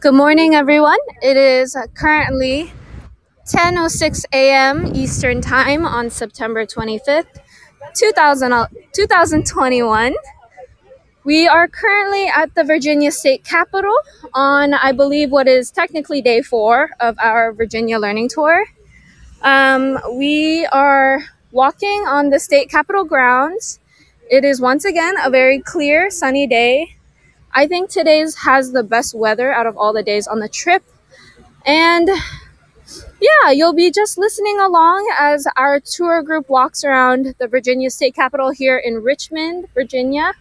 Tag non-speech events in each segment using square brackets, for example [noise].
Good morning, everyone. It is currently 10:06 a.m. Eastern Time on September 25th, 2000, 2021. We are currently at the Virginia State Capitol on, I believe, what is technically day four of our Virginia Learning Tour. Um, we are walking on the state capitol grounds. It is once again a very clear, sunny day. I think today's has the best weather out of all the days on the trip. And yeah, you'll be just listening along as our tour group walks around the Virginia State Capitol here in Richmond, Virginia.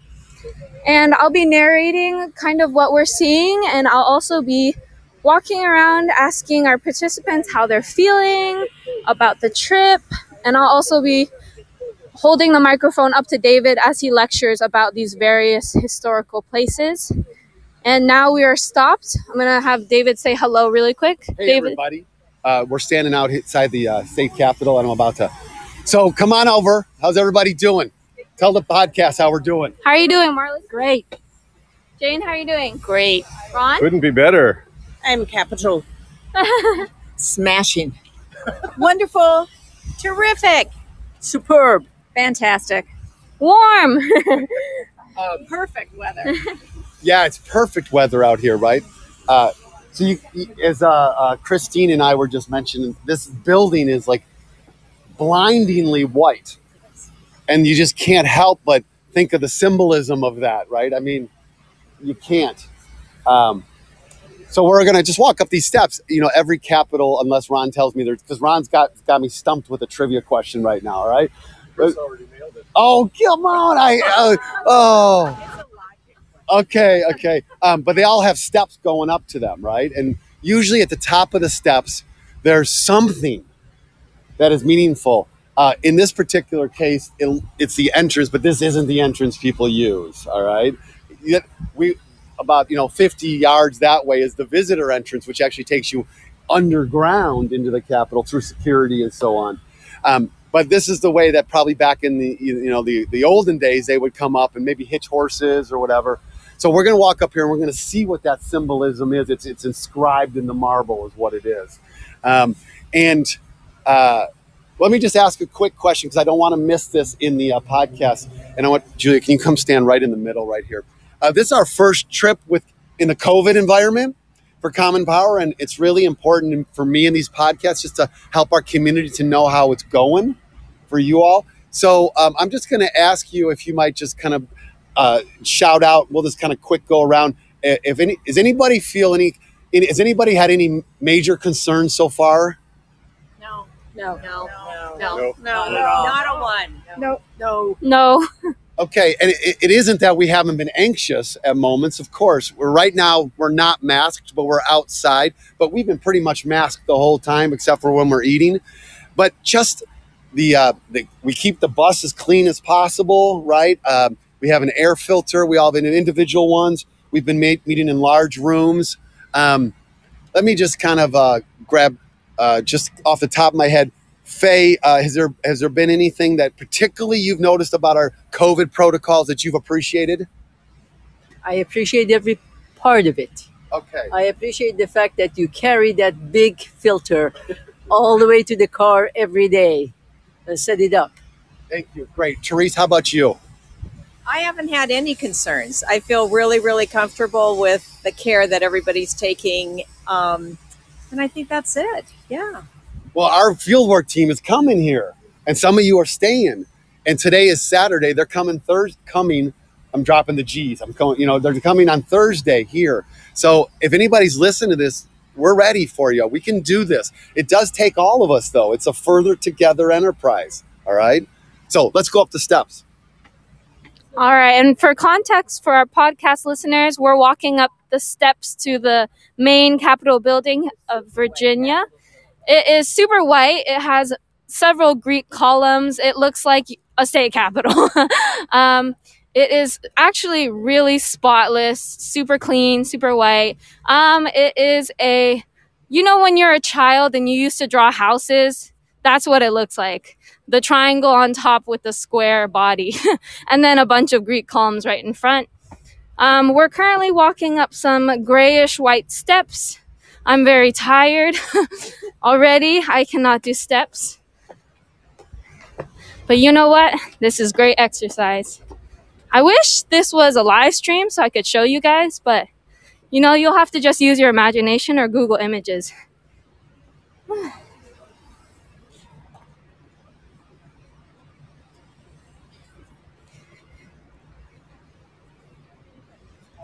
And I'll be narrating kind of what we're seeing, and I'll also be walking around asking our participants how they're feeling about the trip. And I'll also be holding the microphone up to David as he lectures about these various historical places. And now we are stopped. I'm going to have David say hello really quick. Hey, David. everybody. Uh, we're standing out outside the uh, state capitol, and I'm about to. So come on over. How's everybody doing? Tell the podcast how we're doing. How are you doing, Marley? Great. Jane, how are you doing? Great. Ron? Couldn't be better. I'm capital. [laughs] Smashing. Wonderful. Terrific. Superb. Fantastic. Warm. [laughs] Perfect weather. [laughs] Yeah, it's perfect weather out here, right? Uh, so, you, you- as uh, uh, Christine and I were just mentioning, this building is like blindingly white, and you just can't help but think of the symbolism of that, right? I mean, you can't. Um, so we're gonna just walk up these steps. You know, every capital, unless Ron tells me there's, because Ron's got got me stumped with a trivia question right now. All right. Oh, come on! I uh, oh. Okay, okay. Um, but they all have steps going up to them, right? And usually at the top of the steps, there's something that is meaningful. Uh, in this particular case, it, it's the entrance, but this isn't the entrance people use. All right. Yet we about you know 50 yards that way is the visitor entrance, which actually takes you underground into the Capitol through security and so on. Um, but this is the way that probably back in the you know the the olden days they would come up and maybe hitch horses or whatever. So we're going to walk up here and we're going to see what that symbolism is. It's it's inscribed in the marble is what it is. Um, and uh, let me just ask a quick question because I don't want to miss this in the uh, podcast. And I want Julia, can you come stand right in the middle right here? Uh, this is our first trip with in the COVID environment for Common Power, and it's really important for me in these podcasts just to help our community to know how it's going for you all. So um, I'm just going to ask you if you might just kind of uh, shout out. We'll just kind of quick go around. If any, does anybody feel any? any- Has anybody had any major concerns so far? No. No. No. No. Nope. No. Not a one. No. No. no. Okay, and it, it isn't that we haven't been anxious at moments. Of course, we're right now we're not masked, but we're outside. But we've been pretty much masked the whole time, except for when we're eating. But just the, uh, the we keep the bus as clean as possible, right? Um, we have an air filter. We all have an individual ones. We've been made, meeting in large rooms. Um, let me just kind of uh, grab uh, just off the top of my head. Faye, uh, has there has there been anything that particularly you've noticed about our COVID protocols that you've appreciated? I appreciate every part of it. Okay. I appreciate the fact that you carry that big filter all the way to the car every day and set it up. Thank you. Great. Therese, how about you? I haven't had any concerns. I feel really, really comfortable with the care that everybody's taking. Um, and I think that's it. Yeah. Well, our fieldwork team is coming here, and some of you are staying. And today is Saturday. They're coming Thursday. Coming. I'm dropping the G's. I'm going. You know, they're coming on Thursday here. So if anybody's listening to this, we're ready for you. We can do this. It does take all of us, though. It's a further together enterprise. All right. So let's go up the steps. All right. And for context for our podcast listeners, we're walking up the steps to the main Capitol building of Virginia. It is super white. It has several Greek columns. It looks like a state capitol. [laughs] um, it is actually really spotless, super clean, super white. Um, it is a, you know, when you're a child and you used to draw houses, that's what it looks like. The triangle on top with the square body, [laughs] and then a bunch of Greek columns right in front. Um, we're currently walking up some grayish white steps. I'm very tired [laughs] already. I cannot do steps. But you know what? This is great exercise. I wish this was a live stream so I could show you guys, but you know, you'll have to just use your imagination or Google Images. [sighs]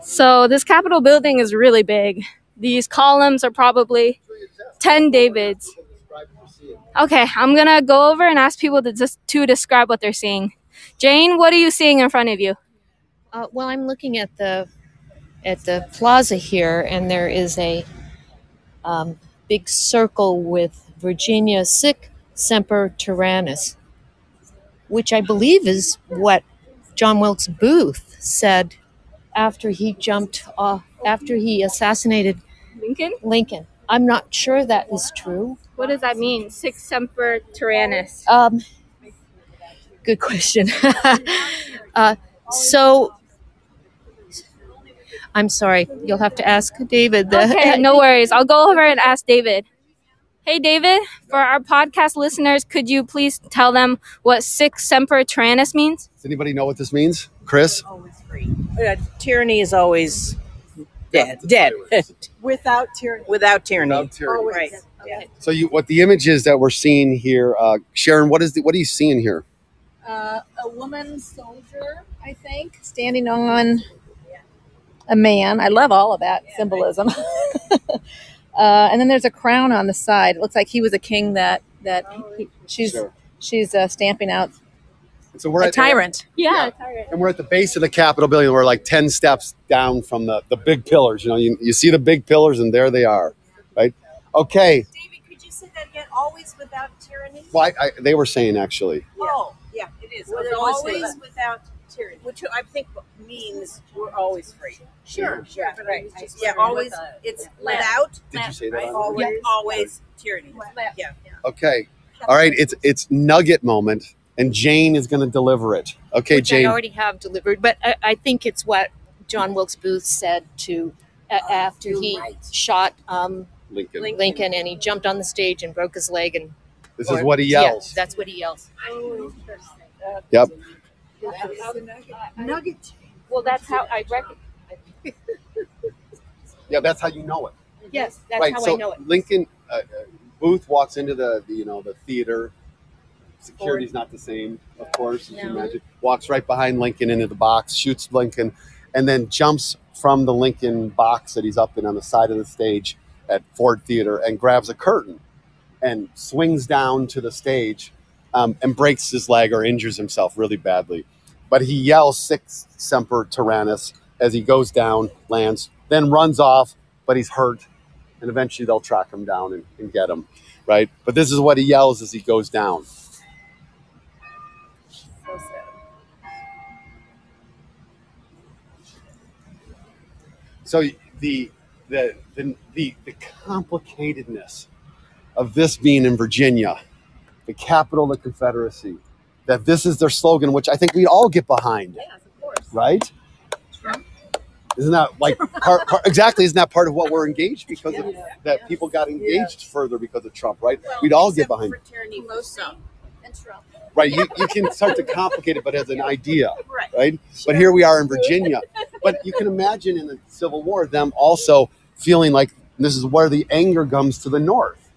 So, this Capitol building is really big. These columns are probably 10 Davids. Okay, I'm gonna go over and ask people to just to describe what they're seeing. Jane, what are you seeing in front of you? Uh, well, I'm looking at the at the plaza here, and there is a um, big circle with Virginia sic semper tyrannis, which I believe is what John Wilkes Booth said after he jumped off after he assassinated Lincoln? Lincoln. I'm not sure that is true. What does that mean? Sic semper tyrannis. Um, good question. [laughs] uh, so, I'm sorry. You'll have to ask David. The, Okay, [laughs] no worries. I'll go over and ask David. Hey, David, for our podcast listeners, could you please tell them what sic semper tyrannis means? Does anybody know what this means? Chris? Always free. Uh, tyranny is always dead. Dead. [laughs] without tyranny. Without tyranny. Without tyranny. Right. Okay. So you, what the images that we're seeing here, uh, Sharon? What is the, what are you seeing here? Uh, a woman soldier, I think, standing on a man. I love all of that symbolism. [laughs] uh, and then there's a crown on the side. It looks like he was a king that that he, she's Sure. she's uh, stamping out So we're a at tyrant. Yeah. and we're at the base of the Capitol building. We're like ten steps down from the the big pillars. You know, you, you see the big pillars, and there they are, right? Okay. David, could you say that again? Always without tyranny? Well, I, I, they were saying actually. Oh, yeah, it is. What Okay, it always always without tyranny. Which I think means we're always free. Sure, sure. Right. I Yeah, always, what it's Left. without, Did you say that? right? always, there? always tyranny. Left. Yeah. Okay. All right. It's it's nugget moment, and Jane is going to deliver it. Okay, which I already have delivered, but I, I think it's what John Wilkes Booth said to a after he right. shot um, Lincoln. Lincoln. and he jumped on the stage and broke his leg and This is what he yells. Yeah, that's what he yells. Yep. Nugget. Well, that's how I reckon. Yeah, that's how you know it. Yes, that's right. how so I know it. Lincoln uh, uh, Booth walks into the, the you know the theater. Security's not the same, of course, as you No. imagine. Walks right behind Lincoln into the box, shoots Lincoln, and then jumps from the Lincoln box that he's up in on the side of the stage at Ford Theater and grabs a curtain and swings down to the stage um, and breaks his leg or injures himself really badly. But he yells "Sic Semper Tyrannis" as he goes down, lands, then runs off, but he's hurt and eventually they'll track him down and, and get him, right? But this is what he yells as he goes down. So the the the the, the complicatedness of this being in Virginia, the capital of the Confederacy, that this is their slogan, which I think we all get behind, Yes, of course. right? Isn't that like part, part, exactly? Isn't that part of what we're engaged because of that people got engaged further because of Trump, right? We'd all get behind, For tyranny for. And Trump. right? You, you can start to complicate it, but as an idea, [laughs] Right. right? But here we are in Virginia. But you can imagine in the Civil War them also feeling like this is where the anger comes to the North,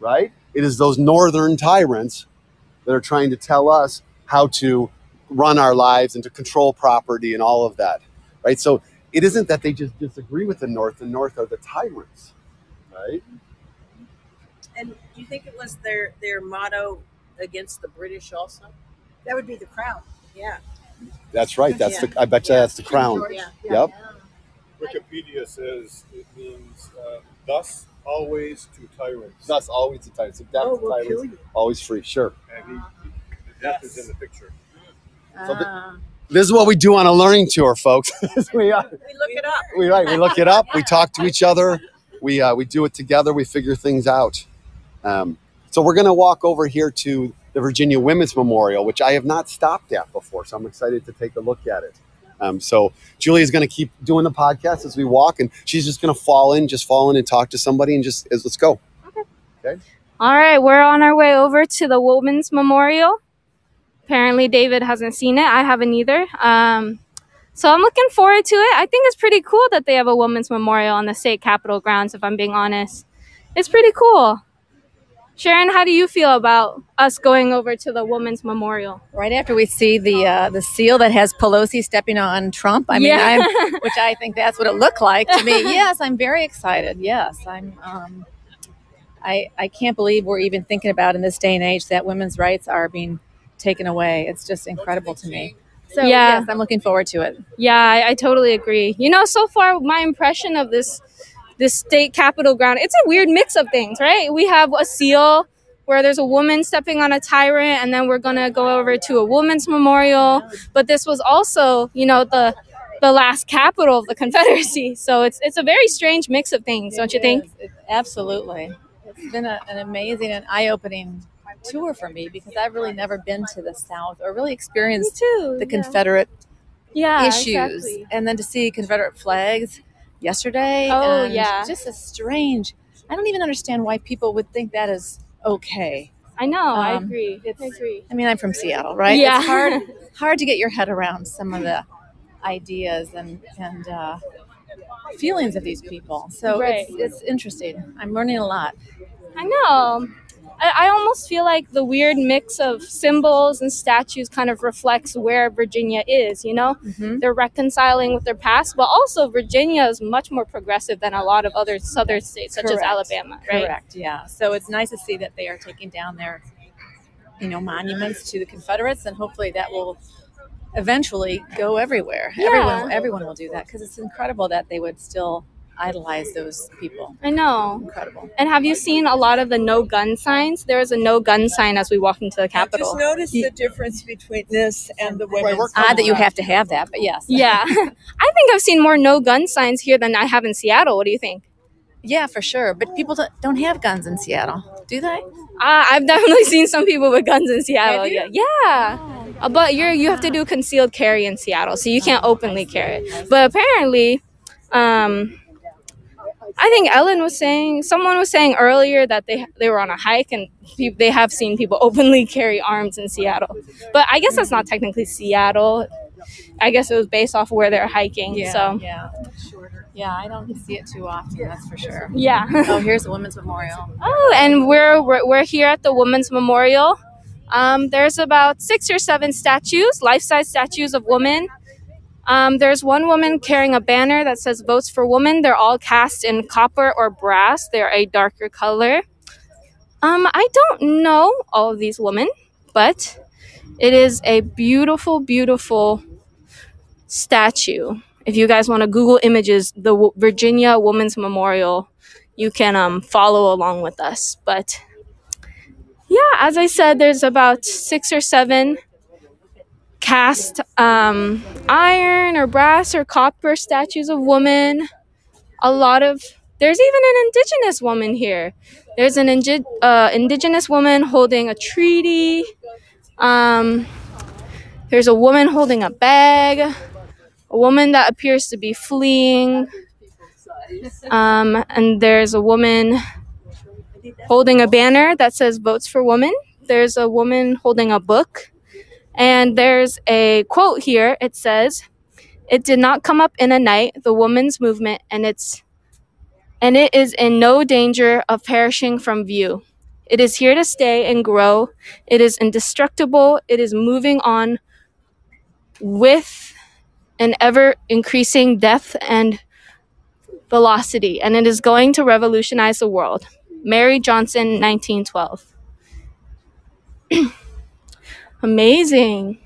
right? It is those Northern tyrants that are trying to tell us how to run our lives and to control property and all of that, right? So it isn't that they just disagree with the North. The North are the tyrants, right? And do you think it was their their motto against the British also? That would be the crown. Yeah. That's right. That's the. I bet you that's the crown. Yeah. Yep. Wikipedia says it means uh, thus always to tyrants. Thus, always the tyrants. Death Oh, to we'll tyrants, kill you. always free. Sure. And he, he- the death is in the picture. So the- This is what we do on a learning tour, folks. [laughs] we, uh, We look it up. we right. We look it up. We talk to each other. We uh, we do it together. We figure things out. Um, so we're gonna walk over here to the Virginia Women's Memorial, which I have not stopped at before. So I'm excited to take a look at it. Um, so Julia's going to keep doing the podcast as we walk, and she's just going to fall in, just fall in and talk to somebody, and just let's go. Okay. Okay. All right, we're on our way over to the Women's Memorial. Apparently, David hasn't seen it. I haven't either. Um, so I'm looking forward to it. I think it's pretty cool that they have a Women's Memorial on the state capitol grounds, if I'm being honest. It's pretty cool. Sharon, how do you feel about us going over to the Women's Memorial? Right after we see the uh, the seal that has Pelosi stepping on Trump, I mean, Yeah. I'm, [laughs] which I think that's what it looked like to me. Yes, I'm very excited. Yes, I'm. Um, I I can't believe we're even thinking about in this day and age that women's rights are being taken away. It's just incredible to me. So Yeah. yes, I'm looking forward to it. Yeah, I, I totally agree. You know, so far my impression of this this state capitol ground, it's a weird mix of things, right? We have a seal where there's a woman stepping on a tyrant, and then we're gonna go over to a woman's memorial. But this was also, you know, the the last capital of the Confederacy. [laughs] So it's it's a very strange mix of things, don't you It think? It- absolutely. It's been a, an amazing and eye opening tour for me because I've really never been to the South or really experienced too. the Confederate yeah, issues. exactly. And then to see Confederate flags yesterday. Oh, yeah. Just a strange. I don't even understand why people would think that is okay. I know. I Um, agree. I agree. I mean, I'm from Seattle, right? Yeah. It's hard, [laughs] hard to get your head around some of the ideas and, and uh, feelings of these people. So Right. it's, it's interesting. I'm learning a lot. I know. I, I almost feel like the weird mix of symbols and statues kind of reflects where Virginia is, you know? Mhm. They're reconciling with their past, but also Virginia is much more progressive than a lot of other southern states, such as Alabama, right? Correct. Yeah. So it's nice to see that they are taking down their, you know, monuments to the Confederates, and hopefully that will eventually go everywhere. Yeah. Everyone, everyone will do that because it's incredible that they would still idolize those people. I know. Incredible. And have you seen a lot of the no gun signs? There is a no gun sign as we walk into the I Capitol. just noticed the difference between this and the women's. we're Odd that you have to have that, but yes. yeah. [laughs] I think I've seen more no gun signs here than I have in Seattle. What do you think? Yeah, for sure. But people don't, don't have guns in Seattle, do they? Uh, I've definitely [laughs] seen some people with guns in Seattle. Yeah, yeah. Uh, but you're you have to do concealed carry in Seattle, so you can't openly carry it. But apparently, um, I think Ellen was saying someone was saying earlier that they they were on a hike and pe- they have seen people [laughs] openly carry arms in Seattle. But I guess that's not technically Seattle. I guess it was based off where they're hiking. so yeah. Yeah, I don't see it too often, that's for sure. yeah. Oh, here's the Women's Memorial. [laughs] Oh, and we're, we're we're here at the Women's Memorial. Um, there's about six or seven statues, life-size statues of women. Um, there's one woman carrying a banner that says "Votes for Women." They're all cast in copper or brass. They're a darker color. Um, I don't know all of these women, but it is a beautiful, beautiful statue. If you guys want to Google images, the W- Virginia Women's Memorial you can um, follow along with us. But yeah, as I said, there's about six or seven cast um, iron or brass or copper statues of women. A lot of there's even an indigenous woman here. There's an indi- uh, indigenous woman holding a treaty. Um, there's a woman holding a bag. A woman that appears to be fleeing. Um, and there's a woman holding a banner that says votes for women. There's a woman holding a book. And there's a quote here. It says, It did not come up in a night, the woman's movement, and it's and it is in no danger of perishing from view. It is here to stay and grow. It is indestructible. It is moving on with an ever increasing depth and velocity, and it is going to revolutionize the world. Mary Johnston, 1912. [clears throat] Amazing.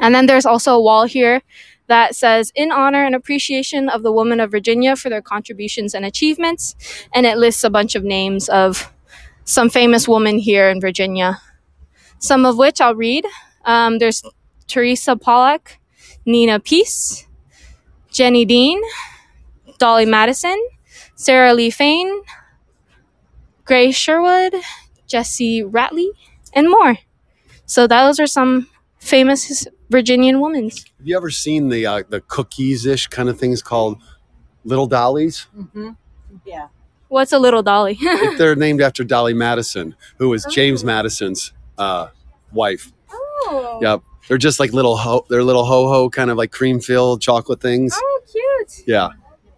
And then there's also a wall here that says, In honor and appreciation of the women of Virginia for their contributions and achievements. And it lists a bunch of names of some famous women here in Virginia, some of which I'll read. Um, there's Theresa Pollak, Nina Peace, Jenny Dean, Dolley Madison, Sarah Lee Fain, Grace Sherwood, Jessie Rattley, and more. So those are some famous Virginian women's. Have you ever seen the uh, the cookies ish kind of things called Little Dollies? Mm-hmm. Yeah. What's a little dolly? [laughs] They're named after Dolley Madison, who was James Madison's uh, wife. oh. Yep. They're just like little ho. They're little ho ho kind of like cream filled chocolate things. Oh, cute. Yeah.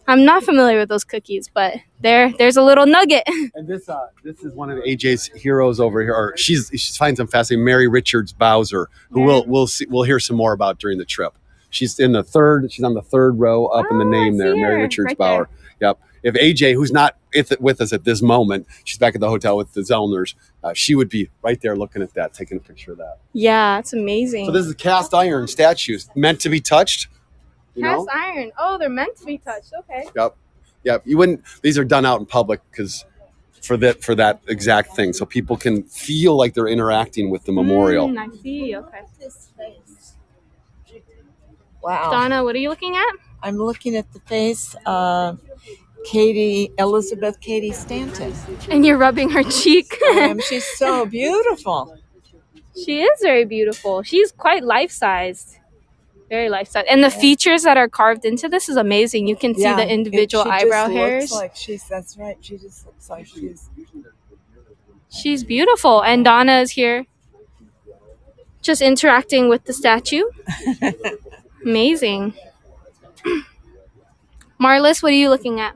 I'm not familiar with those cookies, but there, there's a little nugget. [laughs] And this uh, this is one of AJ's heroes over here. Or she's she finds him fascinating. Mary Richards Bowser, who we'll we'll see we'll hear some more about during the trip. She's in the third. She's on the third row up in the Oh, name there, see Mary Richards right Bauer. Yep. If AJ, who's not with, with us at this moment, she's back at the hotel with the Zellners. Uh, she would be right there looking at that, taking a picture of that. Yeah, it's amazing. So this is a cast iron statues meant to be touched. You know? Cast iron. Oh, they're meant to be touched. Okay. Yep. Yep. You wouldn't. These are done out in public because for that for that exact thing, so people can feel like they're interacting with the memorial. Mm, I see. Okay. Wow. Donna, what are you looking at? I'm looking at the face of Cady, Elizabeth Cady Stanton. And you're rubbing her cheek. Um, [laughs] she's so beautiful. she is very beautiful. She's quite life sized. Very life sized. And the features that are carved into this is amazing. You can see Yeah, the it- individual she just eyebrow looks hairs. Like she's that's right. She just looks like she's She's beautiful. And Donna is here just interacting with the statue. [laughs] Amazing. Marlis, what are you looking at?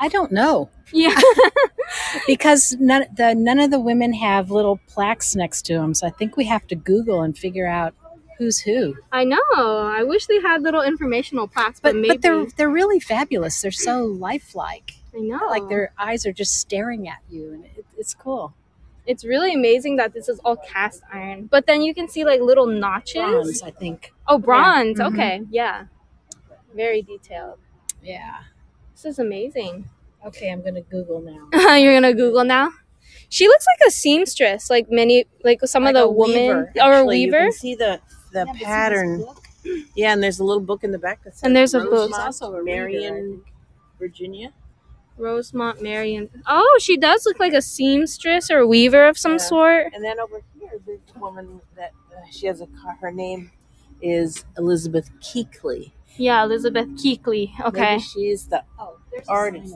I don't know Yeah. [laughs] because none the none of the women have little plaques next to them. So I think we have to Google and figure out who's who. I know. I wish they had little informational plaques, but, But maybe but they're they're really fabulous. They're so lifelike. I know. Like their eyes are just staring at you, and it, it's cool. it's really amazing that this is all cast iron. But then you can see like little notches. Bronze, I think. Oh, bronze. Mhm. Okay. Yeah. Very detailed. Yeah. This is amazing. Okay, I'm gonna Google now. [laughs] You're gonna Google now. She looks like a seamstress, like many, like some Like of the women weaver, or a weaver. can see the the pattern. Yeah, and there's a little book in the back that says And there's a book. Rosemont, She's also a reader, Marion, Virginia. Rosemont Marion. Oh, she does look like a seamstress or a weaver of some Yeah. sort. And then over here, this woman that uh, she has a car. Her name is Elizabeth Keckley. Yeah, Elizabeth Keckley. Okay. Maybe she's the oh, artist.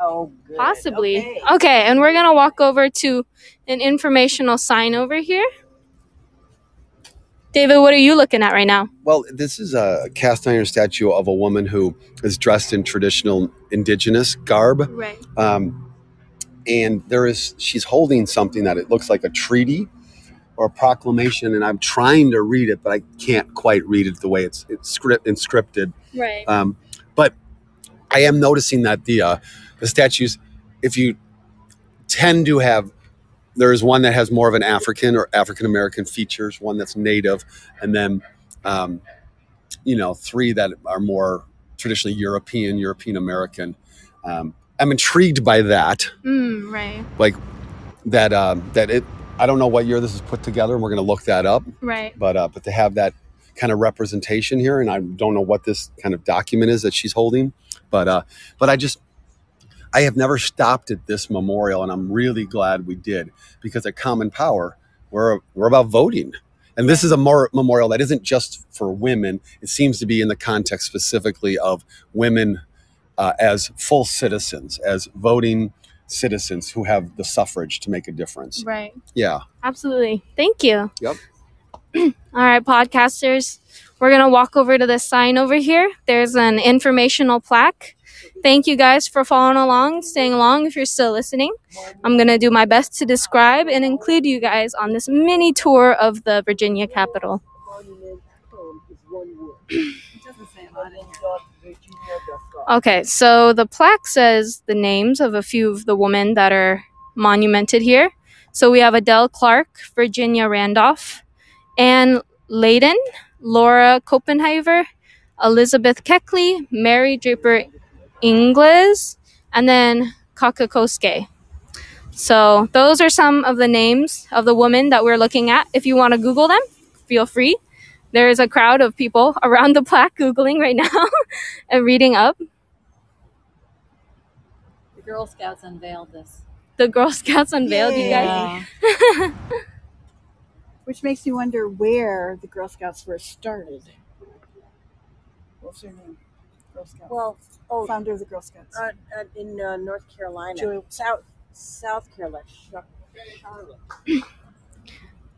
Oh, good. Possibly. Okay. Okay, and we're gonna walk over to an informational sign over here. David, what are you looking at right now? Well, this is a cast iron statue of a woman who is dressed in traditional indigenous garb. Right. Um, and there is, she's holding something that it looks like a treaty or a proclamation. And I'm trying to read it, but I can't quite read it the way it's, it's script, inscripted. Right. Um, but I am noticing that the, uh, the statues, if you tend to have there is one that has more of an African or African American features, one that's native, and then um, you know three that are more traditionally European, European American. Um, I'm intrigued by that. Mm, right. Like that. Um, that it. I don't know what year this is put together, and we're going to look that up. Right. But uh, but to have that kind of representation here, and I don't know what this kind of document is that she's holding, but uh, but I just I have never stopped at this memorial, and I'm really glad we did because at Common Power, we're we're about voting, and this is a memorial that isn't just for women. It seems to be in the context specifically of women uh, as full citizens, as voting citizens who have the suffrage to make a difference. Right. Yeah. Absolutely. Thank you. Yep. [clears throat] All right, podcasters. We're going to walk over to this sign over here. There's an informational plaque. Thank you guys for following along, staying along if you're still listening. I'm going to do my best to describe and include you guys on this mini tour of the Virginia Capitol. [clears throat] Okay, so the plaque says the names of a few of the women that are monumented here. So we have Adele Clark, Virginia Randolph, Anne Laydon, Laura Copenhaver, Elizabeth Keckley, Mary Draper Ingles, and then Cockacoeske. So those are some of the names of the women that we're looking at. If you want to Google them, feel free. There is a crowd of people [laughs] around the plaque Googling right now [laughs] and reading up. The Girl Scouts unveiled this. The Girl Scouts unveiled you guys. [laughs] Which makes me wonder where the Girl Scouts first started. What's her name? Girl Scout. Well, oh, founder of the Girl Scouts. uh, uh, in uh, North Carolina, Joy- South South Carolina, Charlotte.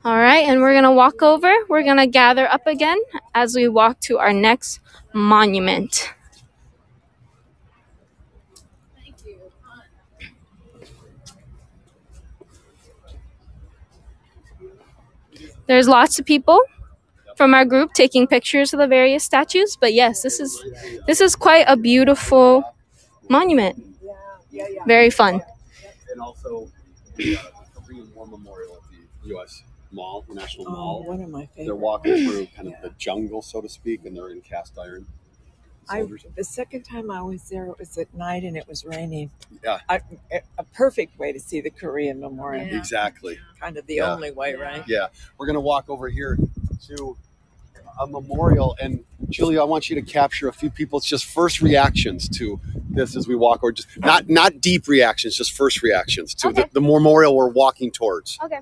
All right, and we're gonna walk over. We're gonna gather up again as we walk to our next monument. There's lots of people from our group taking pictures of the various statues, but yes, this is this is quite a beautiful monument. Very fun. And also the uh, Korean War Memorial at the U.S. Mall, the National Oh, Mall. one of my They're walking through [clears throat] kind of the jungle, so to speak, and they're in cast iron. I, the second time I was there, it was at night and it was raining. Yeah. I, a perfect way to see the Korean Memorial. Exactly. Kind of the Yeah. only way, right? Yeah, we're gonna walk over here to a memorial, and Julia, I want you to capture a few people's just first reactions to this as we walk, or just not not deep reactions, just first reactions to Okay. the, the memorial we're walking towards. Okay.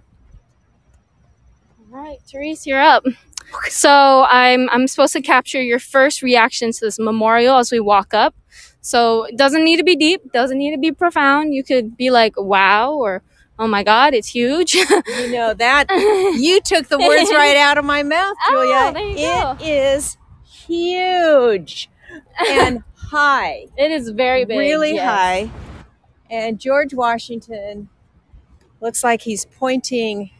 All right, Therese, you're up. So I'm I'm supposed to capture your first reaction to this memorial as we walk up. So it doesn't need to be deep, doesn't need to be profound. You could be like, "Wow," or "Oh my God, it's huge." You know that [laughs] you took the words right out of my mouth, [laughs] Oh, Julia. there you go. It is huge and [laughs] high, it is very big, really yes. high. And George Washington looks like he's pointing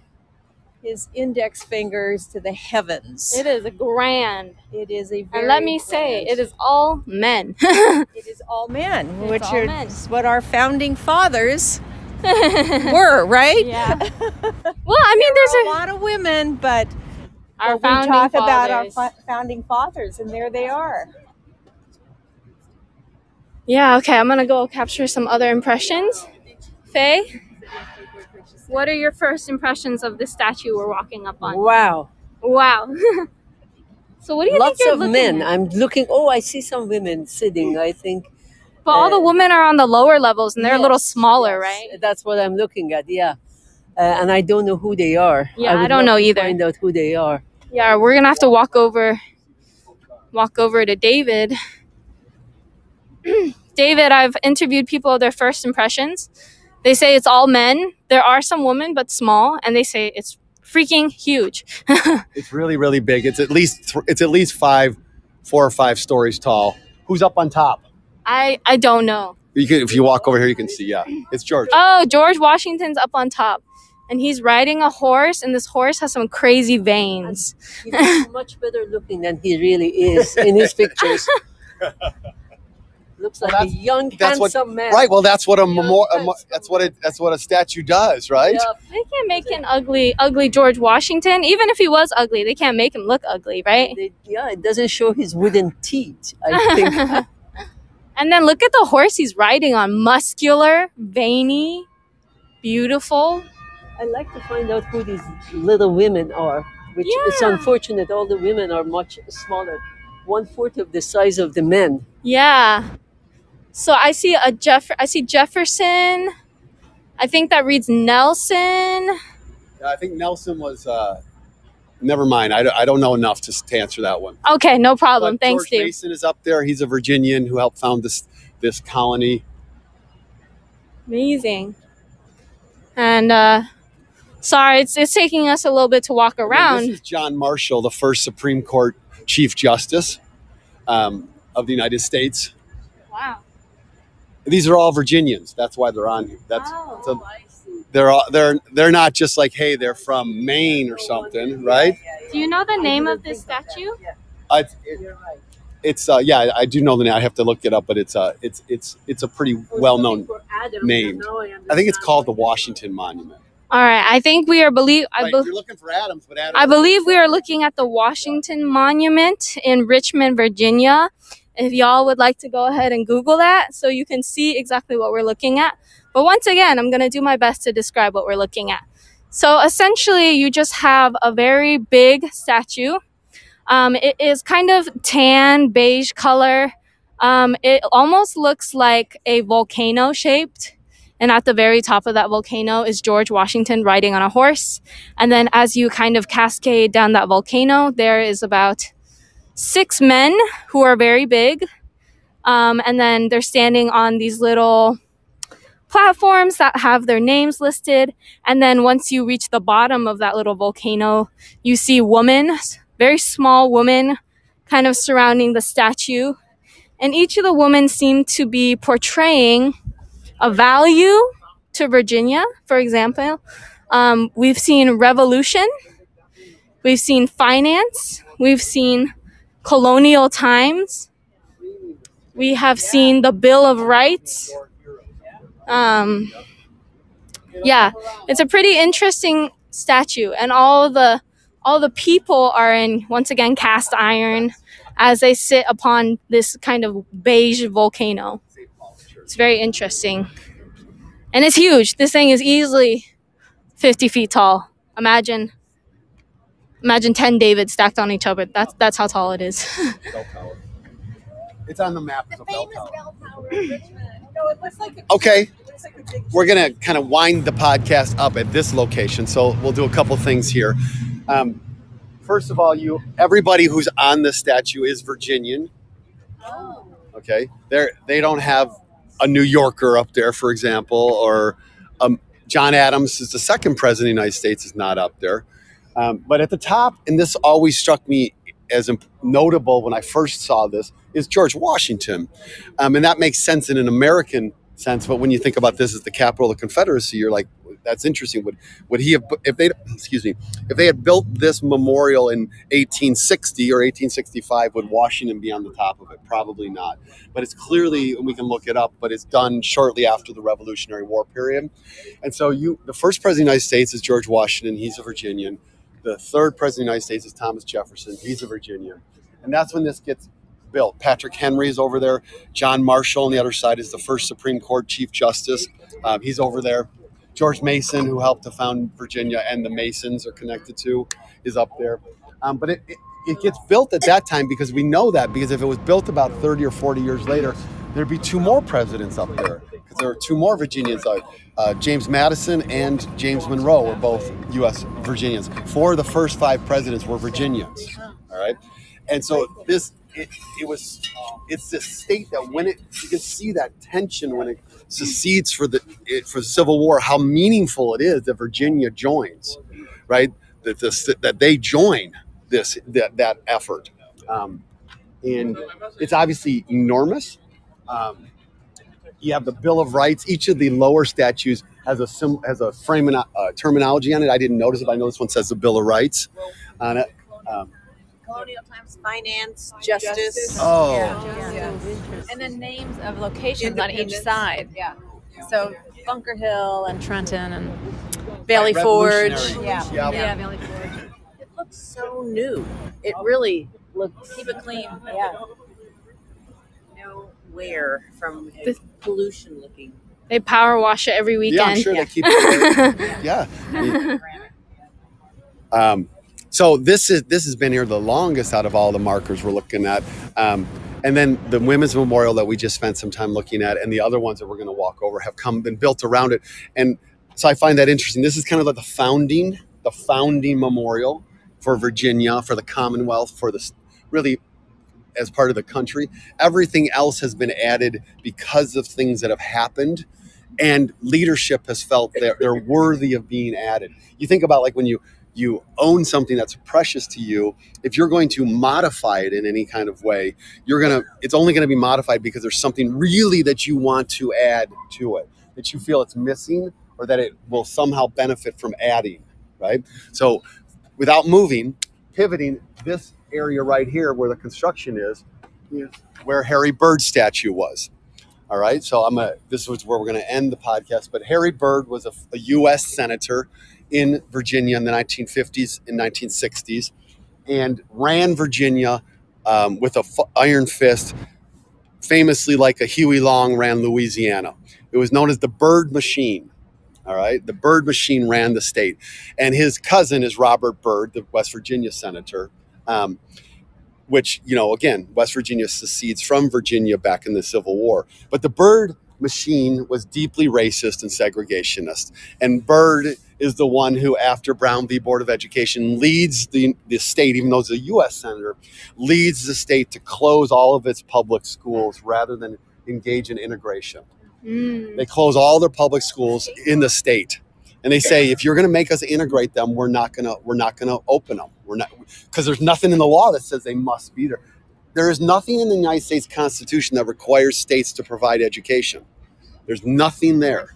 his index fingers to the heavens. It is grand, It is a very and let me say, it is all men. it is all men, It's which all are men. what our founding fathers [laughs] were, right? yeah. [laughs] Well, I mean, There's there's a a lot of women, but our we founding talk about our fa- founding fathers, and there they are. Yeah, okay, I'm gonna go capture some other impressions. Faye, what are your first impressions of the statue we're walking up on? Wow. Wow. [laughs] so what do you Lots think you're of men. at? I'm looking. Oh, I see some women sitting. I think. But all the women are on the lower levels and they're a little smaller, yes. right? That's what I'm looking at. Yeah. Uh, and I don't know who they are. Yeah, I would don't know either. Find out who they are. Yeah, we're gonna have to walk over walk over to David. [clears throat] David, I've interviewed people of their first impressions. They say it's all men. There are some women, but small, and they say it's freaking huge. [laughs] It's really, really big. It's at least th- it's at least five, four or five stories tall. Who's up on top? I I don't know. You can, if you walk over here, you can see. Yeah, it's George. Oh, George Washington's up on top. And he's riding a horse, and this horse has some crazy veins. He looks much better looking than he really is in his pictures. Looks like a young, that's what- handsome man. Right. Well, that's what a Yeah, memorial. that's- That's what it. That's what a statue does, right? Yeah. They can't make an ugly, ugly George Washington. Even if he was ugly, they can't make him look ugly, right? They- yeah, it doesn't show his wooden teeth. I think. [laughs] And then look at the horse he's riding on. Muscular, veiny, beautiful. I like to find out who these little women are. Which it's Yeah. unfortunate. All the women are much smaller, one fourth of the size of the men. Yeah. So I see a Jeff. I see Jefferson. I think that reads Nelson. Yeah, I think Nelson was. Uh, never mind. I, don't- I don't know enough to, to answer that one. Okay, no problem. But Thanks, George Steve. Mason is up there. He's a Virginian who helped found this this colony. Amazing. And uh sorry, it's it's taking us a little bit to walk And around. This is John Marshall, the first Supreme Court Chief Justice um, of the United States. wow. These are all Virginians. That's why they're on here. That's Oh. so they're all, they're they're not just like hey they're from Maine or something, right? Do you know the name of this statue? Uh, it's, it- it's uh, yeah, I do know the name. I have to look it up, but it's uh, it's it's it's a pretty well known name. I think it's called the Washington Monument. All right, I think we are believe I, Right, be- you're looking for Adams, but Adams. I believe we are looking at the Washington Monument in Richmond, Virginia. If y'all would like to go ahead and Google that so you can see exactly what we're looking at. But once again, I'm going to do my best to describe what we're looking at. So essentially, you just have a very big statue. Um, it is kind of tan, beige color. Um, it almost looks like a volcano shaped. And at the very top of that volcano is George Washington riding on a horse. And then as you kind of cascade down that volcano, there is about six men who are very big. Um, and then they're standing on these little platforms that have their names listed. And then once you reach the bottom of that little volcano, you see women, very small women, kind of surrounding the statue. And each of the women seem to be portraying a value to Virginia, for example. Um, we've seen revolution, we've seen finance, we've seen colonial times, we have seen the Bill of Rights. Um, yeah, it's a pretty interesting statue, and all the all the people are in once again cast iron as they sit upon this kind of beige volcano. It's very interesting. And it's huge. This thing is easily 50 feet tall. Imagine imagine 10 Davids stacked on each other. That's that's how tall it is. [laughs] Bell Tower. It's on the map as a bell tower. No, it looks like Okay. We're going to kind of wind the podcast up at this location. So we'll do a couple things here. Um, first of all, you everybody who's on the statue is Virginian. Okay. They're they don't have a New Yorker up there, for example, or um, John Adams is the second president of the United States is not up there. Um, but at the top, and this always struck me as imp- notable when I first saw this, is George Washington. Um, and that makes sense in an American sense. But when you think about this as the capital of the Confederacy, you're like, that's interesting. Would would he have if they [clears throat] excuse me if they had built this memorial in 1860 or 1865? Would Washington be on the top of it? Probably not. But it's clearly we can look it up. But it's done shortly after the Revolutionary War period. And so you, the first president of the United States is George Washington. He's a Virginian. The third president of the United States is Thomas Jefferson. He's a Virginian. And that's when this gets built. Patrick Henry is over there. John Marshall on the other side is the first Supreme Court Chief Justice. Um, he's over there. George Mason, who helped to found Virginia, and the Masons are connected to, is up there. Um, but it, it, it gets built at that time because we know that because if it was built about 30 or 40 years later, there'd be two more presidents up there because there are two more Virginians. Uh, uh, James Madison and James Monroe were both U.S. Virginians. Four of the first five presidents were Virginians. All right, and so this it, it was it's this state that when it you can see that tension when it secedes for the it, for the Civil War, how meaningful it is that Virginia joins, right? That this that they join this that that effort, um, and it's obviously enormous. Um, you have the Bill of Rights. Each of the lower statues has a sim, has a frame uh, terminology on it. I didn't notice it, but I know this one says the Bill of Rights on it. Um, Colonial times, finance, justice. oh, And then names of locations on each side. Yeah. So Bunker Hill and Trenton and Valley Forge. Yeah. Yeah. Yeah, Valley Forge. It looks so new. It really looks Keep it clean. yeah. No wear from This- pollution looking. they power wash it every weekend. yeah, I'm sure they keep. It, [laughs] yeah. [laughs] Um, so this is this has been here the longest out of all the markers we're looking at. Um, and then the women's memorial that we just spent some time looking at, and the other ones that we're going to walk over have come been built around it. And so I find that interesting. This is kind of like the founding, the founding memorial for Virginia, for the Commonwealth, for the really as part of the country. Everything else has been added because of things that have happened, and leadership has felt they're, they're worthy of being added. You think about like when you you own something that's precious to you if you're going to modify it in any kind of way you're going to it's only going to be modified because there's something really that you want to add to it that you feel it's missing or that it will somehow benefit from adding right so without moving pivoting this area right here where the construction is is where harry byrd statue was all right so i'm a this is where we're going to end the podcast but harry byrd was a, a u.s senator in Virginia in the 1950s and 1960s and ran Virginia um, with a f- iron fist, famously like a Huey Long ran Louisiana. It was known as the Byrd Machine. All right, the Byrd Machine ran the state, and his cousin is Robert Byrd, the West Virginia senator. Um, which you know, again, West Virginia secedes from Virginia back in the Civil War. But the Byrd machine was deeply racist and segregationist. And Byrd is the one who, after Brown v. Board of Education, leads the, the state, even though he's a U.S. senator, leads the state to close all of its public schools rather than engage in integration. Mm. They close all their public schools in the state. And they say if you're going to make us integrate them, we're not going to we're not going to open them. We're not because there's nothing in the law that says they must be there. There is nothing in the United States Constitution that requires states to provide education. There's nothing there.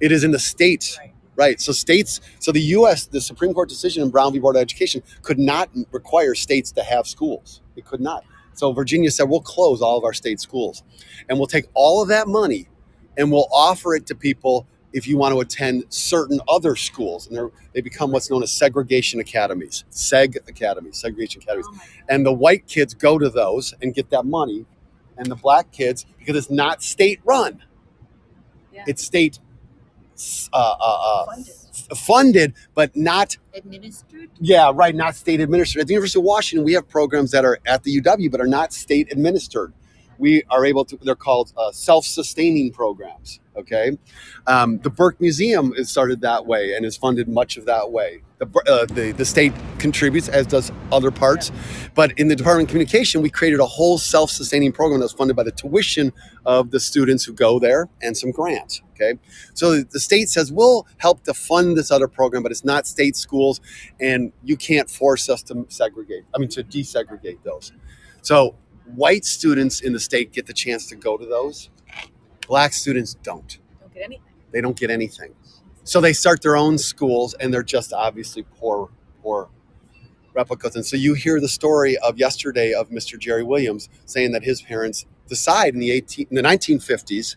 It is in the states. Right. So states, so the US, the Supreme Court decision in Brown v. Board of Education could not require states to have schools. It could not. So Virginia said, we'll close all of our state schools and we'll take all of that money and we'll offer it to people if you want to attend certain other schools. And they're, become what's known as segregation academies, seg academies, segregation academies. and the white kids go to those and get that money. And the black kids, because it's not state run, yeah. it's state uh, uh, uh, funded, but not Administered? yeah, right. Not state administered. At the University of Washington, we have programs that are at the UW, but are not state administered. We are able to. They're called uh, self-sustaining programs. Okay, um, the Burke Museum is started that way and is funded much of that way. The, uh, the the state contributes, as does other parts, but in the Department of Communication, we created a whole self-sustaining program that's funded by the tuition of the students who go there and some grants. Okay, so the state says we'll help to fund this other program, but it's not state schools, and you can't force us to segregate. I mean, to desegregate those. So white students in the state get the chance to go to those. Black students don't. Don't get anything. They don't get anything. So they start their own schools, and they're just obviously poor, poor replicas. And so you hear the story of yesterday of Mr. Jerry Williams saying that his parents decide in the 18 in the 1950s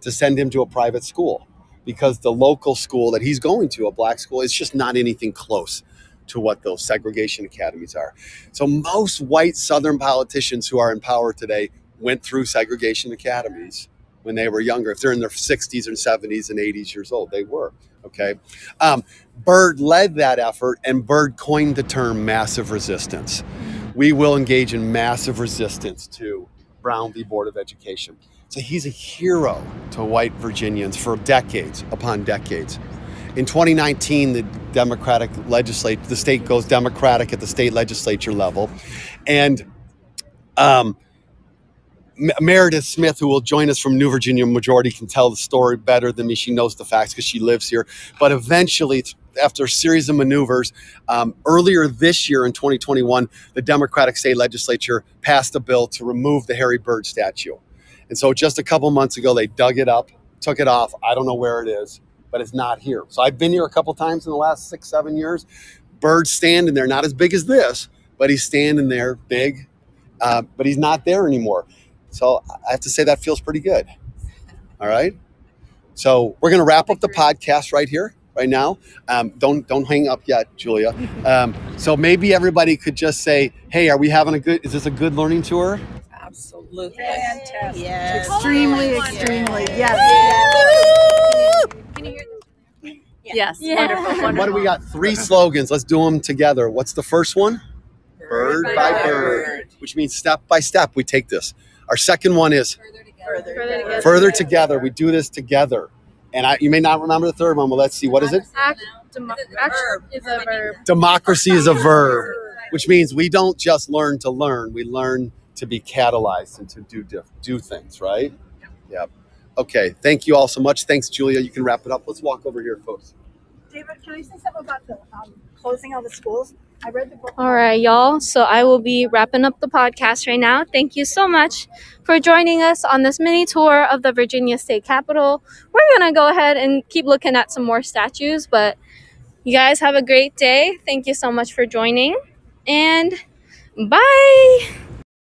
to send him to a private school because the local school that he's going to, a black school, is just not anything close to what those segregation academies are. So most white Southern politicians who are in power today went through segregation academies when they were younger. If they're in their 60s and 70s and 80s years old, they were. Okay. Um, Byrd led that effort, and Byrd coined the term massive resistance. We will engage in massive resistance to Brown v. Board of Education. So he's a hero to white Virginians for decades upon decades. In 2019, the Democratic legislature, the state goes Democratic at the state legislature level, and um, Meredith Smith, who will join us from New Virginia Majority, can tell the story better than me. She knows the facts because she lives here. But eventually, after a series of maneuvers, um, earlier this year in 2021, the Democratic state legislature passed a bill to remove the Harry Byrd statue. And so, just a couple months ago, they dug it up, took it off. I don't know where it is, but it's not here. So, I've been here a couple times in the last six, seven years. Byrd's standing there, not as big as this, but he's standing there, big, uh, but he's not there anymore. So I have to say that feels pretty good. All right. So we're going to wrap up the podcast right here, right now. Um, don't don't hang up yet, Julia. Um, so maybe everybody could just say, "Hey, are we having a good? Is this a good learning tour?" Absolutely. Fantastic. Yes. Extremely, extremely. Yes. Yes. Yeah. Wonderful. And Wonderful. what do we got? Three slogans. Let's do them together. What's the first one? Bird by bird, which means step by step we take this. Our second one is Further. together. further together. We do this together. And I, you may not remember the third one, but let's see. What is it? Act, demo- act is a verb. Democracy is a verb, which means we don't just learn to learn, we learn to be catalyzed and to do diff- do things, right? Yep. Okay. Thank you all so much. Thanks, Julia. You can wrap it up. Let's walk over here, folks. David, can I say something about the um, closing of the schools? I read the book. All right, y'all. So I will be wrapping up the podcast right now. Thank you so much for joining us on this mini tour of the Virginia State Capitol. We're going to go ahead and keep looking at some more statues, but you guys have a great day. Thank you so much for joining, and bye.